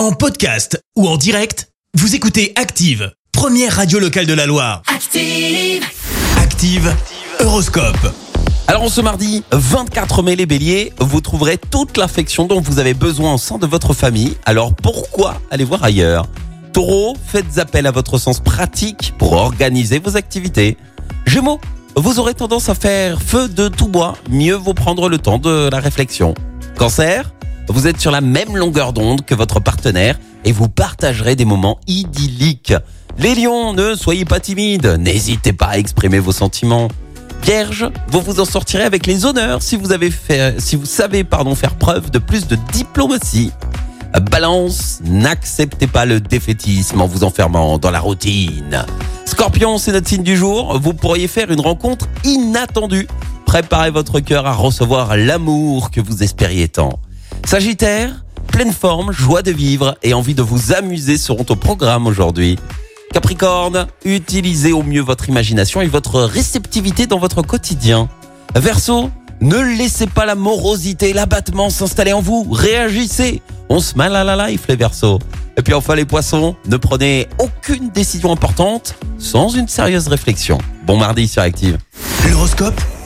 En podcast ou en direct, vous écoutez Active, première radio locale de la Loire. Active. Active, Horoscope. Alors, ce mardi 24 mai, les béliers, vous trouverez toute l'affection dont vous avez besoin au sein de votre famille. Alors, pourquoi aller voir ailleurs? Taureau, faites appel à votre sens pratique pour organiser vos activités. Gémeaux, vous aurez tendance à faire feu de tout bois. Mieux vaut prendre le temps de la réflexion. Cancer, vous êtes sur la même longueur d'onde que votre partenaire et vous partagerez des moments idylliques. Les lions, ne soyez pas timides, n'hésitez pas à exprimer vos sentiments. Vierge, vous vous en sortirez avec les honneurs si vous avez fait, si vous savez, pardon, faire preuve de plus de diplomatie. Balance, n'acceptez pas le défaitisme en vous enfermant dans la routine. Scorpion, c'est notre signe du jour. Vous pourriez faire une rencontre inattendue. Préparez votre cœur à recevoir l'amour que vous espériez tant. Sagittaire, pleine forme, joie de vivre et envie de vous amuser seront au programme aujourd'hui. Capricorne, utilisez au mieux votre imagination et votre réceptivité dans votre quotidien. Verseau, ne laissez pas la morosité l'abattement s'installer en vous. Réagissez. On se mal à la life, les Verseaux. Et puis enfin, les poissons, ne prenez aucune décision importante sans une sérieuse réflexion. Bon mardi sur Active. L'horoscope